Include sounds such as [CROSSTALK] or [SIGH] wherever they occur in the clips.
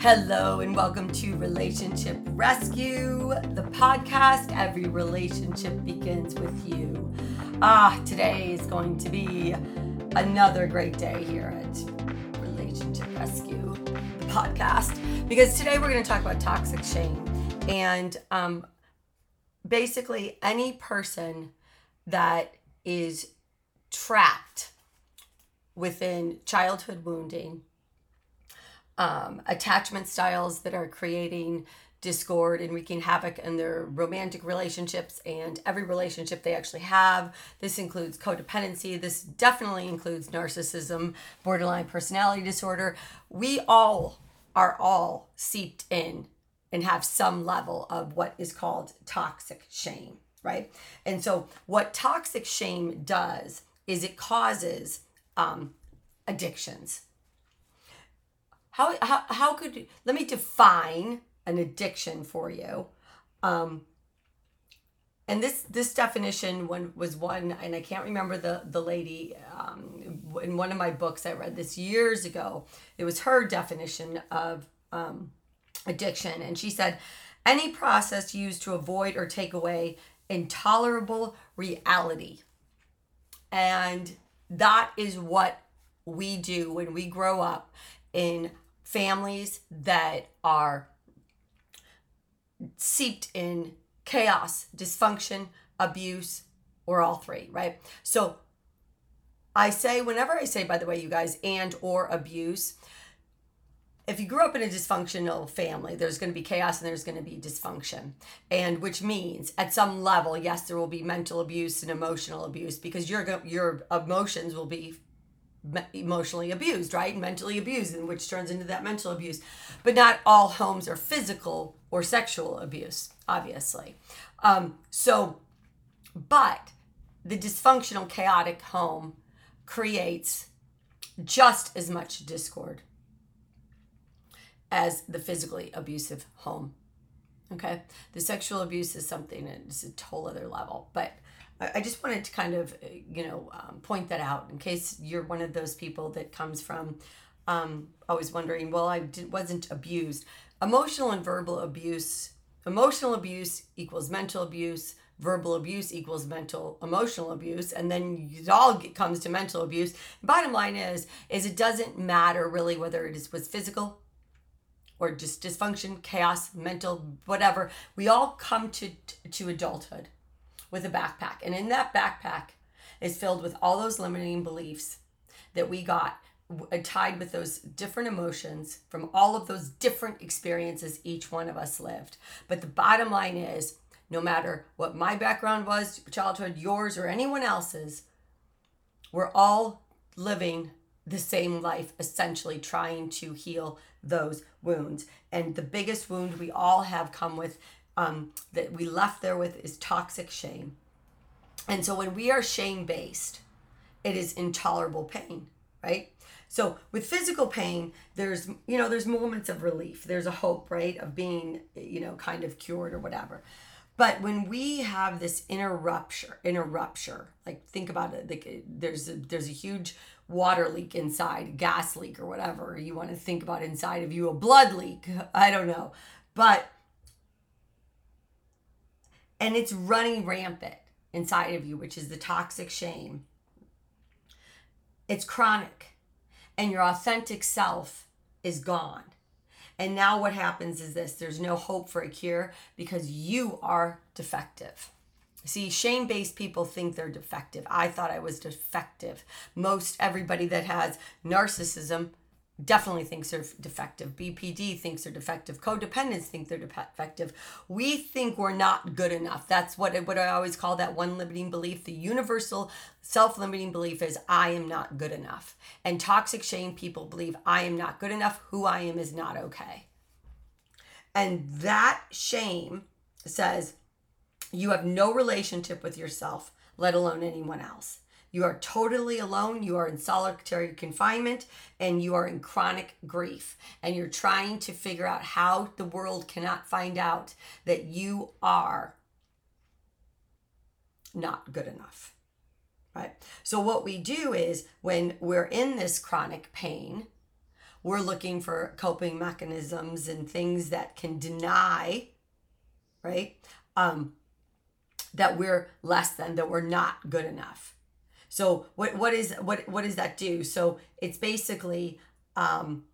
Hello, and welcome to Relationship Rescue, the podcast. Every relationship begins with you. Ah, today is going to be another great day here at Relationship Rescue, the podcast, because today we're going to talk about toxic shame. And um, basically, any person that is trapped within childhood wounding um, attachment styles that are creating discord and wreaking havoc in their romantic relationships and every relationship they actually have. This includes codependency. This definitely includes narcissism, borderline personality disorder. We all are all seeped in and have some level of what is called toxic shame, right? And so, what toxic shame does is it causes um, addictions how, how, how could, let me define an addiction for you. Um, and this this definition one was one and i can't remember the the lady um, in one of my books i read this years ago it was her definition of um, addiction and she said any process used to avoid or take away intolerable reality and that is what we do when we grow up in families that are seeped in chaos, dysfunction, abuse, or all three, right? So I say, whenever I say, by the way, you guys, and or abuse, if you grew up in a dysfunctional family, there's going to be chaos and there's going to be dysfunction. And which means at some level, yes, there will be mental abuse and emotional abuse because your your emotions will be emotionally abused, right? Mentally abused, and which turns into that mental abuse. But not all homes are physical or sexual abuse, obviously. Um, so, but the dysfunctional, chaotic home creates just as much discord as the physically abusive home. Okay, the sexual abuse is something that's a whole other level, but I just wanted to kind of, uh, you know, um, point that out in case you're one of those people that comes from um, always wondering, well, I did, wasn't abused. Emotional and verbal abuse, emotional abuse equals mental abuse, verbal abuse equals mental emotional abuse and then it all comes to mental abuse. Bottom line is is it doesn't matter really whether it is was physical or just dysfunction chaos mental whatever. We all come to to adulthood with a backpack. And in that backpack is filled with all those limiting beliefs that we got uh, tied with those different emotions from all of those different experiences each one of us lived. But the bottom line is no matter what my background was, childhood, yours, or anyone else's, we're all living the same life, essentially trying to heal those wounds. And the biggest wound we all have come with um, that we left there with is toxic shame. And so when we are shame based, it is intolerable pain, right? So with physical pain, there's you know there's moments of relief. There's a hope, right, of being you know kind of cured or whatever. But when we have this inner rupture, inner rupture, like think about it, like there's a, there's a huge water leak inside, gas leak or whatever you want to think about inside of you, a blood leak, I don't know. But and it's running rampant inside of you, which is the toxic shame. It's chronic, and your authentic self is gone. And now what happens is this there's no hope for a cure because you are defective. See, shame based people think they're defective. I thought I was defective. Most everybody that has narcissism definitely thinks they're defective. BPD thinks they're defective. Codependents think they're defective. We think we're not good enough. That's what what I always call that one limiting belief. The universal self-limiting belief is I am not good enough. And toxic shame people believe I am not good enough. Who I am is not okay. And that shame says you have no relationship with yourself, let alone anyone else. You are totally alone. You are in solitary confinement and you are in chronic grief. And you're trying to figure out how the world cannot find out that you are not good enough. Right? So, what we do is when we're in this chronic pain, we're looking for coping mechanisms and things that can deny, right? Um, that we're less than, that we're not good enough. So what what is what what does that do? So it's basically um,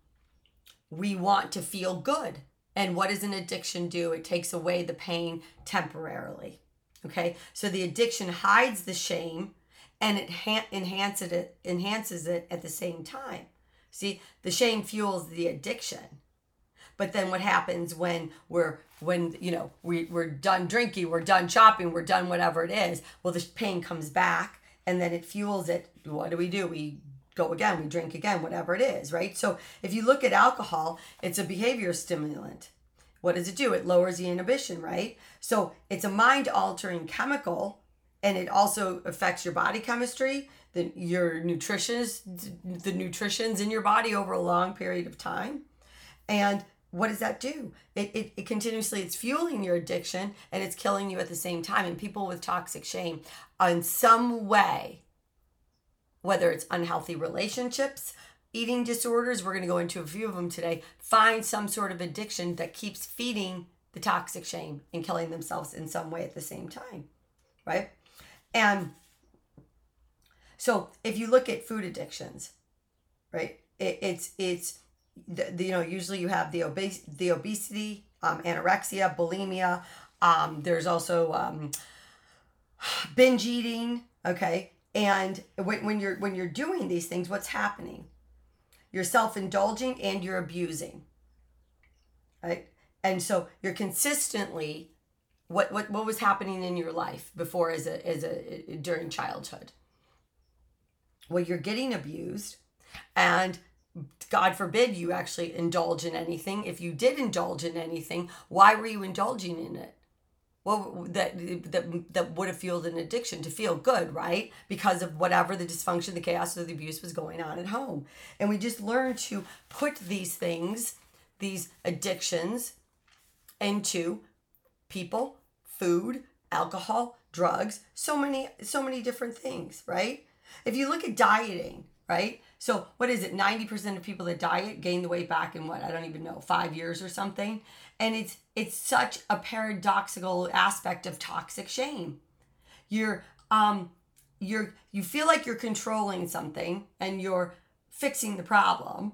we want to feel good. And what does an addiction do? It takes away the pain temporarily. Okay, so the addiction hides the shame and it ha- enhances it enhances it at the same time. See, the shame fuels the addiction. But then what happens when we're when you know we, we're done drinking, we're done shopping, we're done whatever it is, well the pain comes back and then it fuels it. What do we do? We go again, we drink again, whatever it is, right? So if you look at alcohol, it's a behavior stimulant. What does it do? It lowers the inhibition, right? So it's a mind altering chemical and it also affects your body chemistry, the, your nutritions, the nutritions in your body over a long period of time. And what does that do? It, it, it continuously, it's fueling your addiction and it's killing you at the same time. And people with toxic shame, in some way, whether it's unhealthy relationships, eating disorders, we're going to go into a few of them today, find some sort of addiction that keeps feeding the toxic shame and killing themselves in some way at the same time, right? And so if you look at food addictions, right, it, it's, it's, the, the, you know, usually you have the obese, the obesity, um, anorexia, bulimia. Um, there's also um, [SIGHS] binge eating. Okay, and when, when you're when you're doing these things, what's happening? You're self-indulging and you're abusing. Right? And so you're consistently what what what was happening in your life before as a as a during childhood? Well, you're getting abused and God forbid you actually indulge in anything. If you did indulge in anything, why were you indulging in it? well that that that would have fueled an addiction to feel good right because of whatever the dysfunction the chaos or the abuse was going on at home and we just learn to put these things these addictions into people food alcohol drugs so many so many different things right if you look at dieting right? So what is it 90% of people that diet gain the weight back in what i don't even know five years or something? And it's it's such a paradoxical aspect of toxic shame. You're um you're you feel like you're controlling something and you're fixing the problem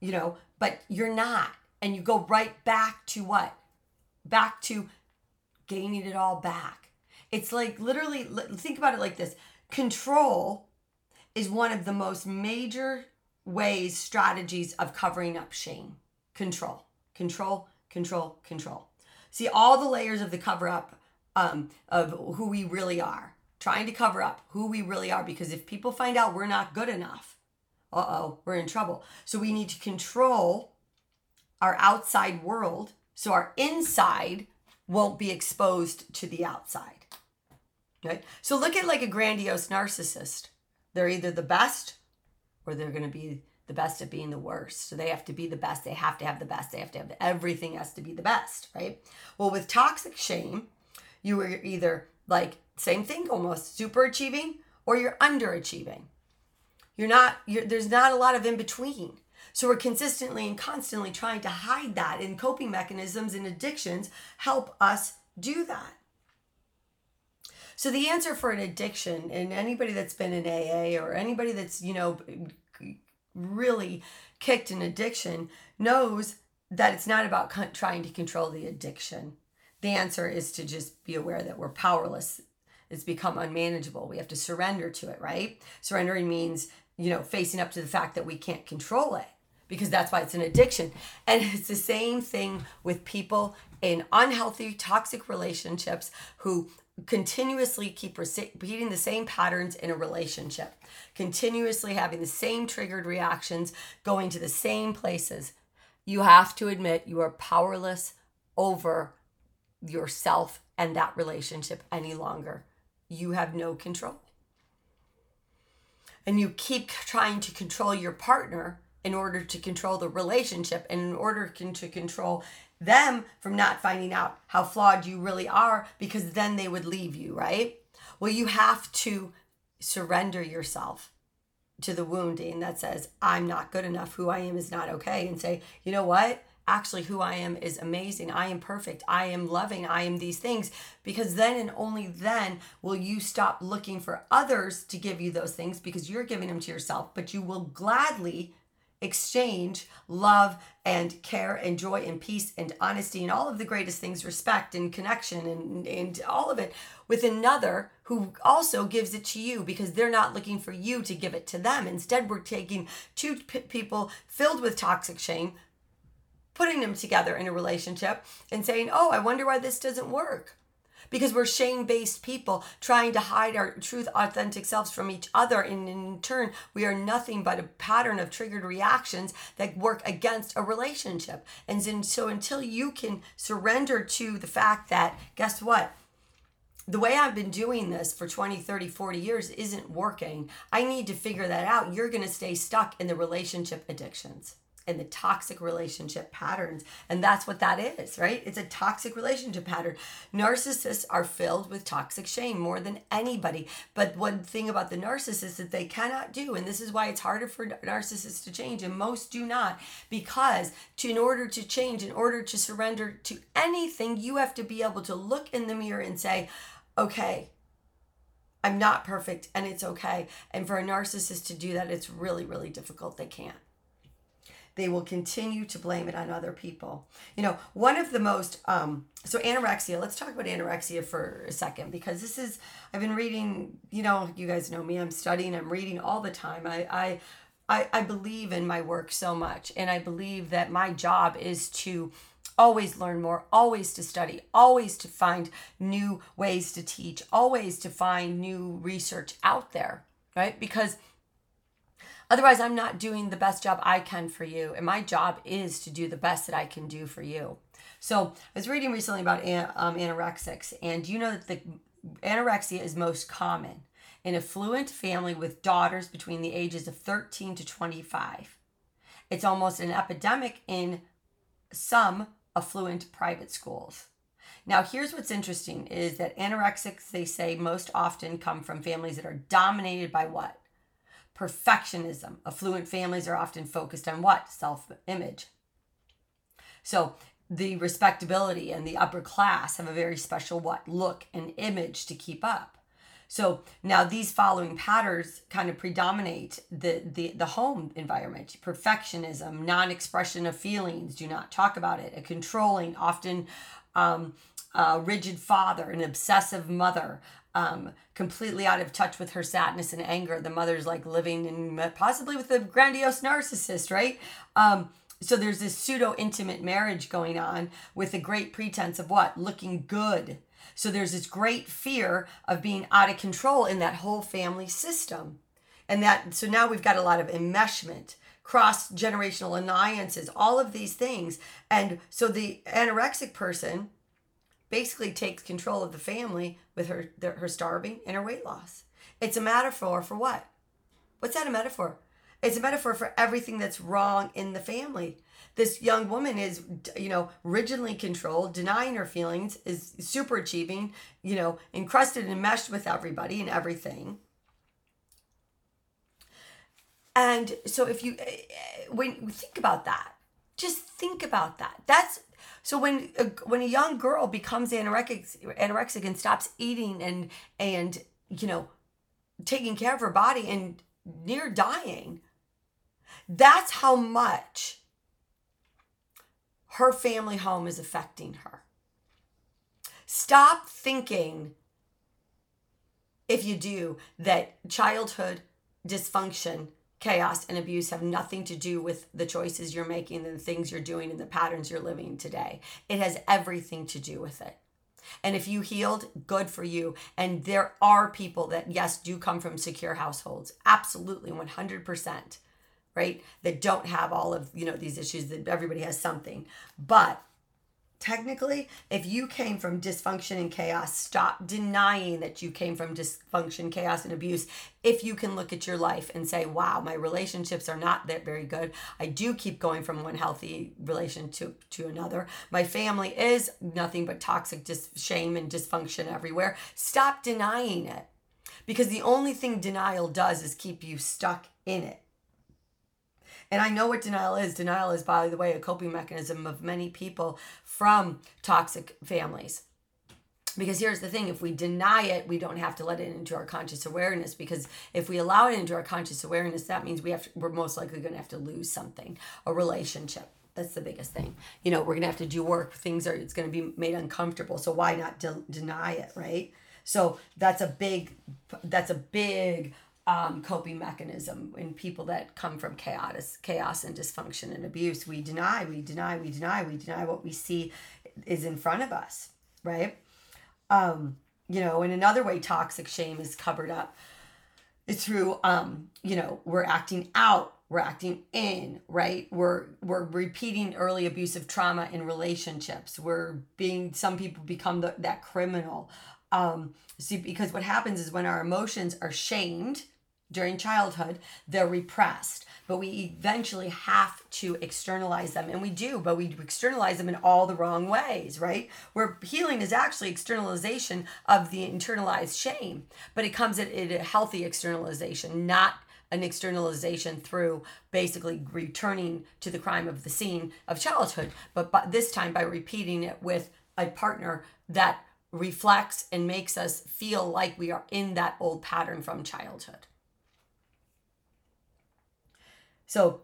you know but you're not. And you go right back to what? Back to gaining it all back. It's like literally think about it like this. Control is one of the most major ways strategies of covering up shame control control control, control. See all the layers of the cover up um, of who we really are, trying to cover up who we really are. Because if people find out we're not good enough, uh oh, we're in trouble. So we need to control our outside world so our inside won't be exposed to the outside. Right? So look at like a grandiose narcissist. They're either the best or they're going to be the best at being the worst. So they have to be the best. They have to have the best. They have to have everything has to be the best, right? Well, with toxic shame, you are either like same thing almost super achieving or you're underachieving. You're not. You're, there's not a lot of in between. So we're consistently and constantly trying to hide that, and coping mechanisms and addictions help us do that. So the answer for an addiction, and anybody that's been in AA or anybody that's you know really kicked an addiction knows that it's not about trying to control the addiction. The answer is to just be aware that we're powerless. It's become unmanageable. We have to surrender to it, right? Surrendering means, you know, facing up to the fact that we can't control it because that's why it's an addiction. And [LAUGHS] it's the same thing with people in unhealthy, toxic relationships who continuously keep repeating the same patterns in a relationship, continuously having the same triggered reactions, going to the same places, you have to admit you are powerless over yourself and that relationship any longer. You have no control. And you keep trying to control your partner in order to control the relationship and in order to control them from not finding out how flawed you really are because then they would leave you, right? Well, you have to surrender yourself to the wounding that says, I'm not good enough, who I am is not okay, and say, you know what? Actually, who I am is amazing. I am perfect. I am loving. I am these things. Because then and only then will you stop looking for others to give you those things because you're giving them to yourself, but you will gladly exchange love and care and joy and peace and honesty and all of the greatest things respect and connection and, and all of it with another who also gives it to you because they're not looking for you to give it to them. Instead we're taking two p- people filled with toxic shame putting them together in a relationship and saying oh i wonder why this doesn't work because we're shame based people trying to hide our truth, authentic selves from each other. And in turn, we are nothing but a pattern of triggered reactions that work against a relationship. And so until you can surrender to the fact that, guess what? the way I've been doing this for 20, 30, 40 years isn't working. I need to figure that out. You're going to stay stuck in the relationship addictions and the toxic relationship patterns. And that's what that is, right? It's a toxic relationship pattern. Narcissists are filled with toxic shame more than anybody. But one thing about the narcissist that they cannot do, and this is why it's harder for narcissists to change, and most do not, because to in order to change, in order to surrender to anything, you have to be able to look in the mirror and say, okay, I'm not perfect and it's okay. And for a narcissist to do that, it's really, really difficult. They can't they will continue to blame it on other people. You know, one of the most, um, so anorexia, let's talk about anorexia for a second because this is, I've been reading, you know, you guys know me, I'm studying, I'm reading all the time. I, I, I, I believe in my work so much and I believe that my job is to always learn more, always to study, always to find new ways to teach, always to find new research out there, right? Because Otherwise, I'm not doing the best job I can for you. And my job is to do the best that I can do for you. So I was reading recently about um, anorexics, and you know that the anorexia is most common in affluent family with daughters between the ages of 13 to 25. It's almost an epidemic in some affluent private schools. Now, here's what's interesting is that anorexics, they say, most often come from families that are dominated by what? Perfectionism. Affluent families are often focused on what? Self image. So the respectability and the upper class have a very special what? Look and image to keep up. So now these following patterns kind of predominate the, the, the home environment perfectionism, non expression of feelings, do not talk about it, a controlling, often um, a rigid father, an obsessive mother, um, completely out of touch with her sadness and anger. The mother's like living in possibly with a grandiose narcissist, right? Um, so there's this pseudo intimate marriage going on with a great pretense of what? Looking good. So there's this great fear of being out of control in that whole family system. And that, so now we've got a lot of enmeshment, cross generational alliances, all of these things. And so the anorexic person basically takes control of the family with her her starving and her weight loss. It's a metaphor for what? What's that a metaphor? It's a metaphor for everything that's wrong in the family. This young woman is, you know, rigidly controlled, denying her feelings, is super achieving, you know, encrusted and meshed with everybody and everything. And so if you, eh, eh, when think about that, just think about that. That's so when a, when a young girl becomes anorexic, anorexic and stops eating and and you know taking care of her body and near dying, that's how much her family home is affecting her. Stop thinking if you do that childhood dysfunction chaos and abuse have nothing to do with the choices you're making and the things you're doing and the patterns you're living today. It has everything to do with it. And if you healed, good for you. And there are people that, yes, do come from secure households. Absolutely, 100%, right? That don't have all of, you know, these issues that everybody has something. But technically, if you came from dysfunction and chaos, stop denying that you came from dysfunction, chaos, and abuse. If you can look at your life and say, wow, my relationships are not that very good. I do keep going from one healthy relation to, to another. My family is nothing but toxic dis- shame and dysfunction everywhere. Stop denying it. because the only thing denial does is keep you stuck in it. And I know what denial is. Denial is, by the way, a coping mechanism of many people from toxic families. Because here's the thing if we deny it, we don't have to let it into our conscious awareness. Because if we allow it into our conscious awareness, that means we have to, we're most likely going to have to lose something, a relationship. That's the biggest thing. You know, we're going to have to do work. Things are, it's going to be made uncomfortable. So why not de- deny it, right? So that's a big, that's a big um, coping mechanism in people that come from chaos, chaos and dysfunction and abuse. We deny, we deny, we deny, we deny what we see is in front of us, right? Um, you know, in another way, toxic shame is covered up. It's through, um, you know, we're acting out, we're acting in, right? We're we're repeating early abusive trauma in relationships. We're being some people become the, that criminal um, see, because what happens is when our emotions are shamed during childhood, they're repressed. But we eventually have to externalize them. And we do, but we externalize them in all the wrong ways, right? Where healing is actually externalization of the internalized shame, but it comes at, a healthy externalization, not an externalization through basically returning to the crime of the scene of childhood, but, but this time by repeating it with a partner that reflects and makes us feel like we are in that old pattern from childhood. So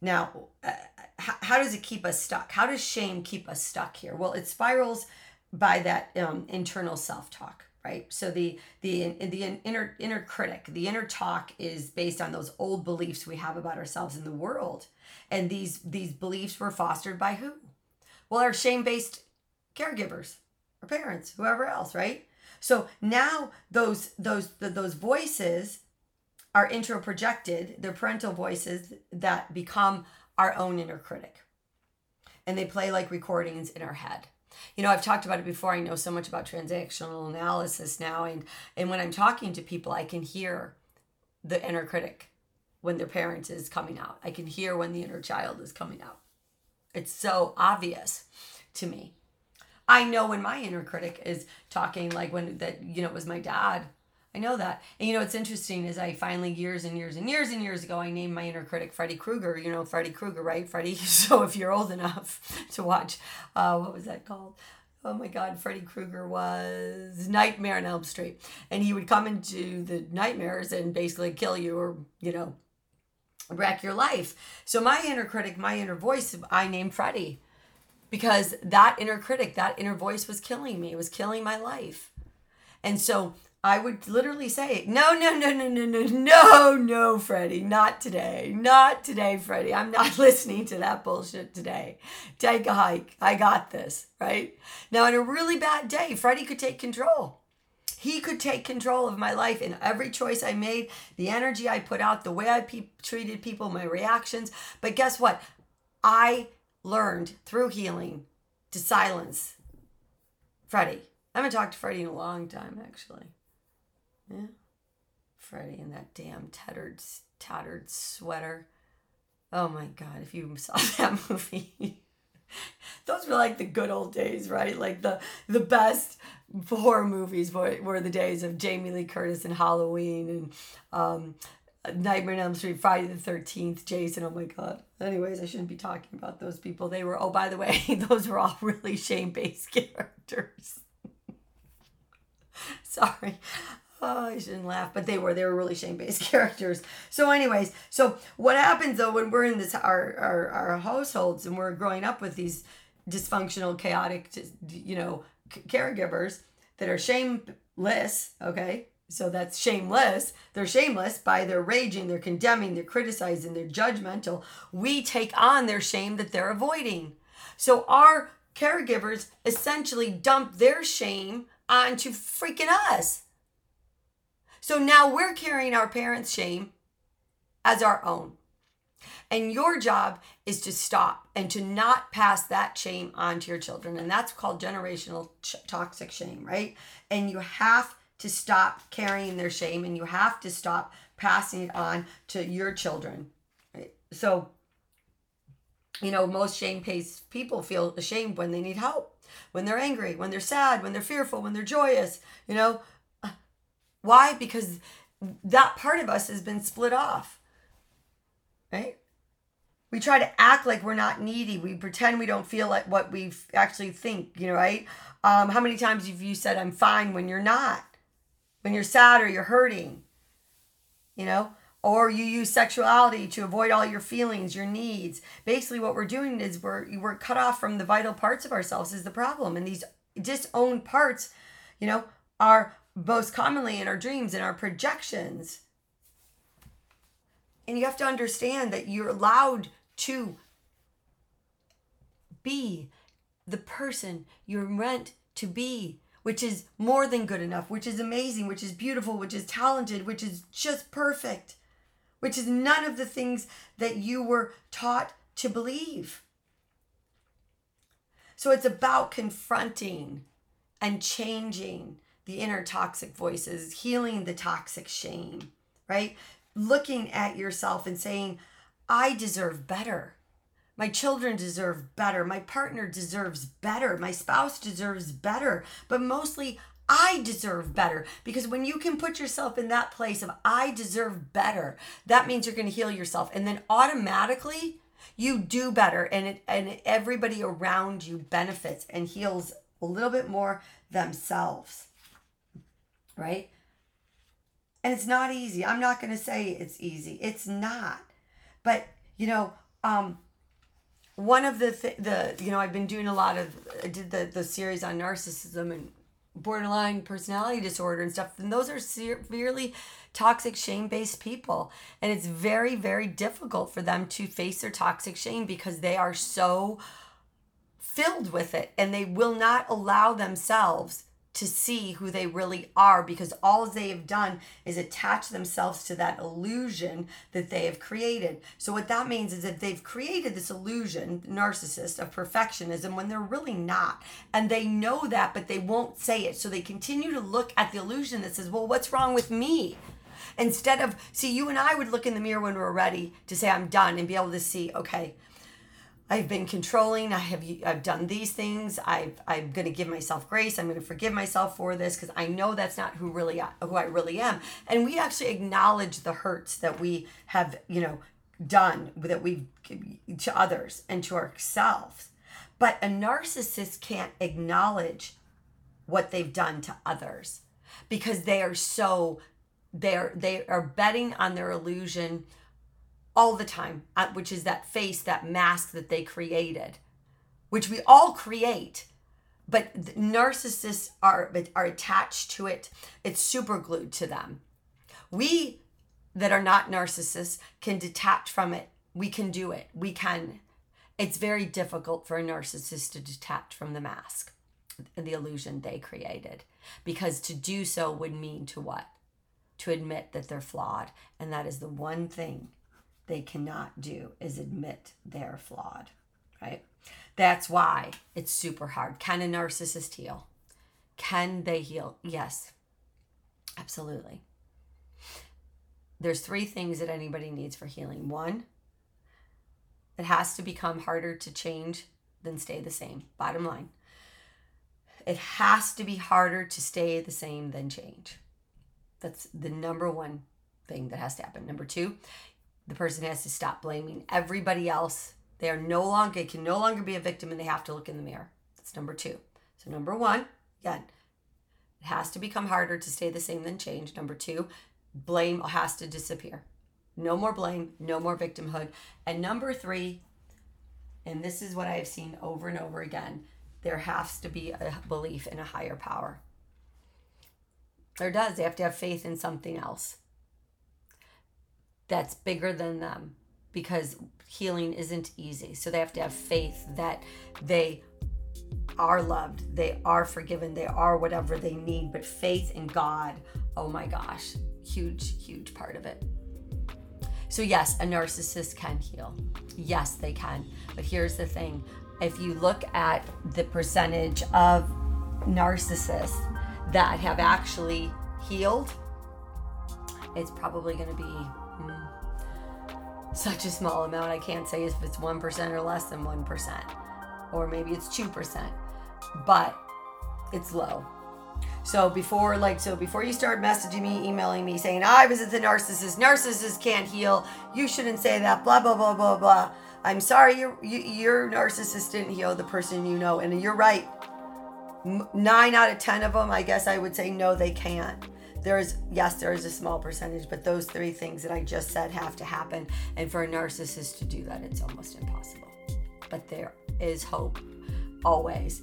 now, uh, how, how, does it keep us stuck? How does shame keep us stuck here? Well, it spirals by that um, internal self-talk, right? So the the the inner inner critic, the inner talk is based on those old beliefs we have about ourselves in the world, and these these beliefs were fostered by who? Well, our shame-based caregivers, our parents, whoever else, right? So now those those those voices are intro-projected, they're parental voices that become our own inner critic. And they play like recordings in our head. You know, I've talked about it before. I know so much about transactional analysis now and and when I'm talking to people, I can hear the inner critic when their parent is coming out. I can hear when the inner child is coming out. It's so obvious to me. I know when my inner critic is talking, like when that, you know, it was my dad. I know that. And you know, what's interesting is I finally, years and years and years and years ago, I named my inner critic Freddy Krueger. You know, Freddy Krueger, right? Freddy. [LAUGHS] So if you're old enough to watch, uh, what was that called? Oh my God, Freddy Krueger was Nightmare on Elm Street. And he would come into the nightmares and basically kill you or, you know, wreck your life. So my inner critic, my inner voice, I named Freddy because that inner critic, that inner voice was killing me. It was killing my life. And so I would literally say, no, no, no, no, no, no, no, no, Freddy, not today. Not today, Freddy. I'm not [LAUGHS] listening to that bullshit today. Take a hike. I got this, right? Now, in a really bad day, Freddy could take control. He could take control of my life and every choice I made, the energy I put out, the way I pe- treated people, my reactions. But guess what? I learned through healing to silence Freddy. I haven't talked to Freddy in a long time, actually. Yeah. Freddy in that damn tattered, tattered sweater. Oh my God, if you [LAUGHS] saw that movie. [LAUGHS] Those were like the good old days, right? Like the the best horror movies were, were the days of Jamie Lee Curtis and Halloween and um, Nightmare on Elm Street, Friday the 13th, Jason. Oh my God. Anyways, I shouldn't be talking about those people. They were, oh, by the way, [LAUGHS] those were all really shame based characters. Sorry. Oh, I shouldn't laugh, but they were. They were really shame based [LAUGHS] characters. So, anyways, so what happens though when we're in this, our, our, our households and we're growing up with these dysfunctional, chaotic, you know, caregivers that are shameless, okay? So that's shameless. They're shameless by their raging, they're condemning, they're criticizing, they're judgmental. We take on their shame that they're avoiding. So our caregivers essentially dump their shame onto freaking us. So now we're carrying our parents' shame as our own. And your job is to stop and to not pass that shame on to your children. And that's called generational ch- toxic shame, right? And you have to stop carrying their shame and you have to stop passing it on to your children. Right? So, you know, most shame based people feel ashamed when they need help, when they're angry, when they're sad, when they're fearful, when they're joyous, you know. Why? Because that part of us has been split off. Right? We try to act like we're not needy. We pretend we don't feel like what we actually think, you know, right? Um, how many times have you said, I'm fine when you're not? When you're sad or you're hurting, you know? Or you use sexuality to avoid all your feelings, your needs. Basically, what we're doing is we're, we're cut off from the vital parts of ourselves, is the problem. And these disowned parts, you know, are most commonly in our dreams and our projections. And you have to understand that you're allowed to be the person you're meant to be, which is more than good enough, which is amazing, which is beautiful, which is talented, which is just perfect, which is none of the things that you were taught to believe. So it's about confronting and changing the inner toxic voices, healing the toxic shame, right? Looking at yourself and saying, I deserve better. My children deserve better. My partner deserves better. My spouse deserves better. But mostly, I deserve better. Because when you can put yourself in that place of I deserve better, that means you're going to heal yourself. And then automatically, you do better and it, and everybody around you benefits and heals a little bit more themselves right? And it's not easy. I'm not going to say it's easy. It's not. But, you know, um, one of the, th- the, you know, I've been doing a lot of, I did the, the series on narcissism and borderline personality disorder and stuff. And those are severely toxic shame based people. And it's very, very difficult for them to face their toxic shame because they are so filled with it and they will not allow themselves to see who they really are because all they have done is attach themselves to that illusion that they have created. So, what that means is that they've created this illusion, narcissist, of perfectionism when they're really not. And they know that, but they won't say it. So, they continue to look at the illusion that says, well, what's wrong with me? Instead of, see, you and I would look in the mirror when we're ready to say, I'm done, and be able to see, okay, I've been controlling. I have I've done these things. I've I'm going to give myself grace. I'm going to forgive myself for this because I know that's not who really who I really am. And we actually acknowledge the hurts that we have, you know, done that we've to others and to ourselves. But a narcissist can't acknowledge what they've done to others because they are so they're they are betting on their illusion all the time, which is that face, that mask that they created, which we all create. But narcissists are are attached to it. It's super glued to them. We that are not narcissists can detach from it. We can do it. We can. It's very difficult for a narcissist to detach from the mask, the illusion they created, because to do so would mean to what? To admit that they're flawed, and that is the one thing they cannot do is admit they're flawed, right? That's why it's super hard. Can a narcissist heal? Can they heal? Yes, absolutely. There's three things that anybody needs for healing. One, it has to become harder to change than stay the same. Bottom line. It has to be harder to stay the same than change. That's the number one thing that has to happen. Number two, the person has to stop blaming everybody else. They are no longer can no longer be a victim and they have to look in the mirror. That's number two. So number one, again, it has to become harder to stay the same than change. Number two, blame has to disappear. No more blame, no more victimhood. And number three, and this is what I have seen over and over again, there has to be a belief in a higher power. There does. They have to have faith in something else that's bigger than them because healing isn't easy. So they have to have faith that they are loved, they are forgiven, they are whatever they need. But faith in God, oh my gosh, huge, huge part of it. So, yes, a narcissist can heal. Yes, they can. But here's the thing if you look at the percentage of narcissists that have actually healed, it's probably going to be such a small amount. I can't say if it's 1% or less than 1%, or maybe it's 2%, but it's low. So before like so before you start messaging me, emailing me saying I was the narcissist, narcissists can't heal. You shouldn't say that. Blah blah blah blah blah. I'm sorry, your your narcissist didn't heal the person you know, and you're right. Nine out of ten of them, I guess I would say no, they can't. There's yes, there is a small percentage, but those three things that I just said have to happen, and for a narcissist to do that, it's almost impossible. But there is hope, always.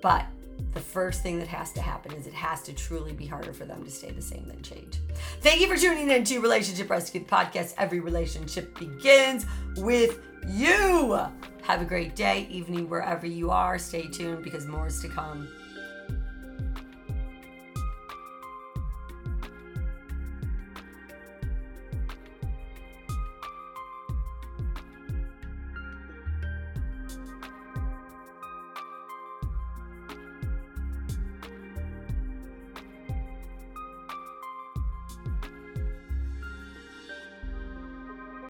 But the first thing that has to happen is it has to truly be harder for them to stay the same than change. Thank you for tuning in to Relationship Rescue podcast. Every relationship begins with you. Have a great day, evening, wherever you are. Stay tuned because more is to come.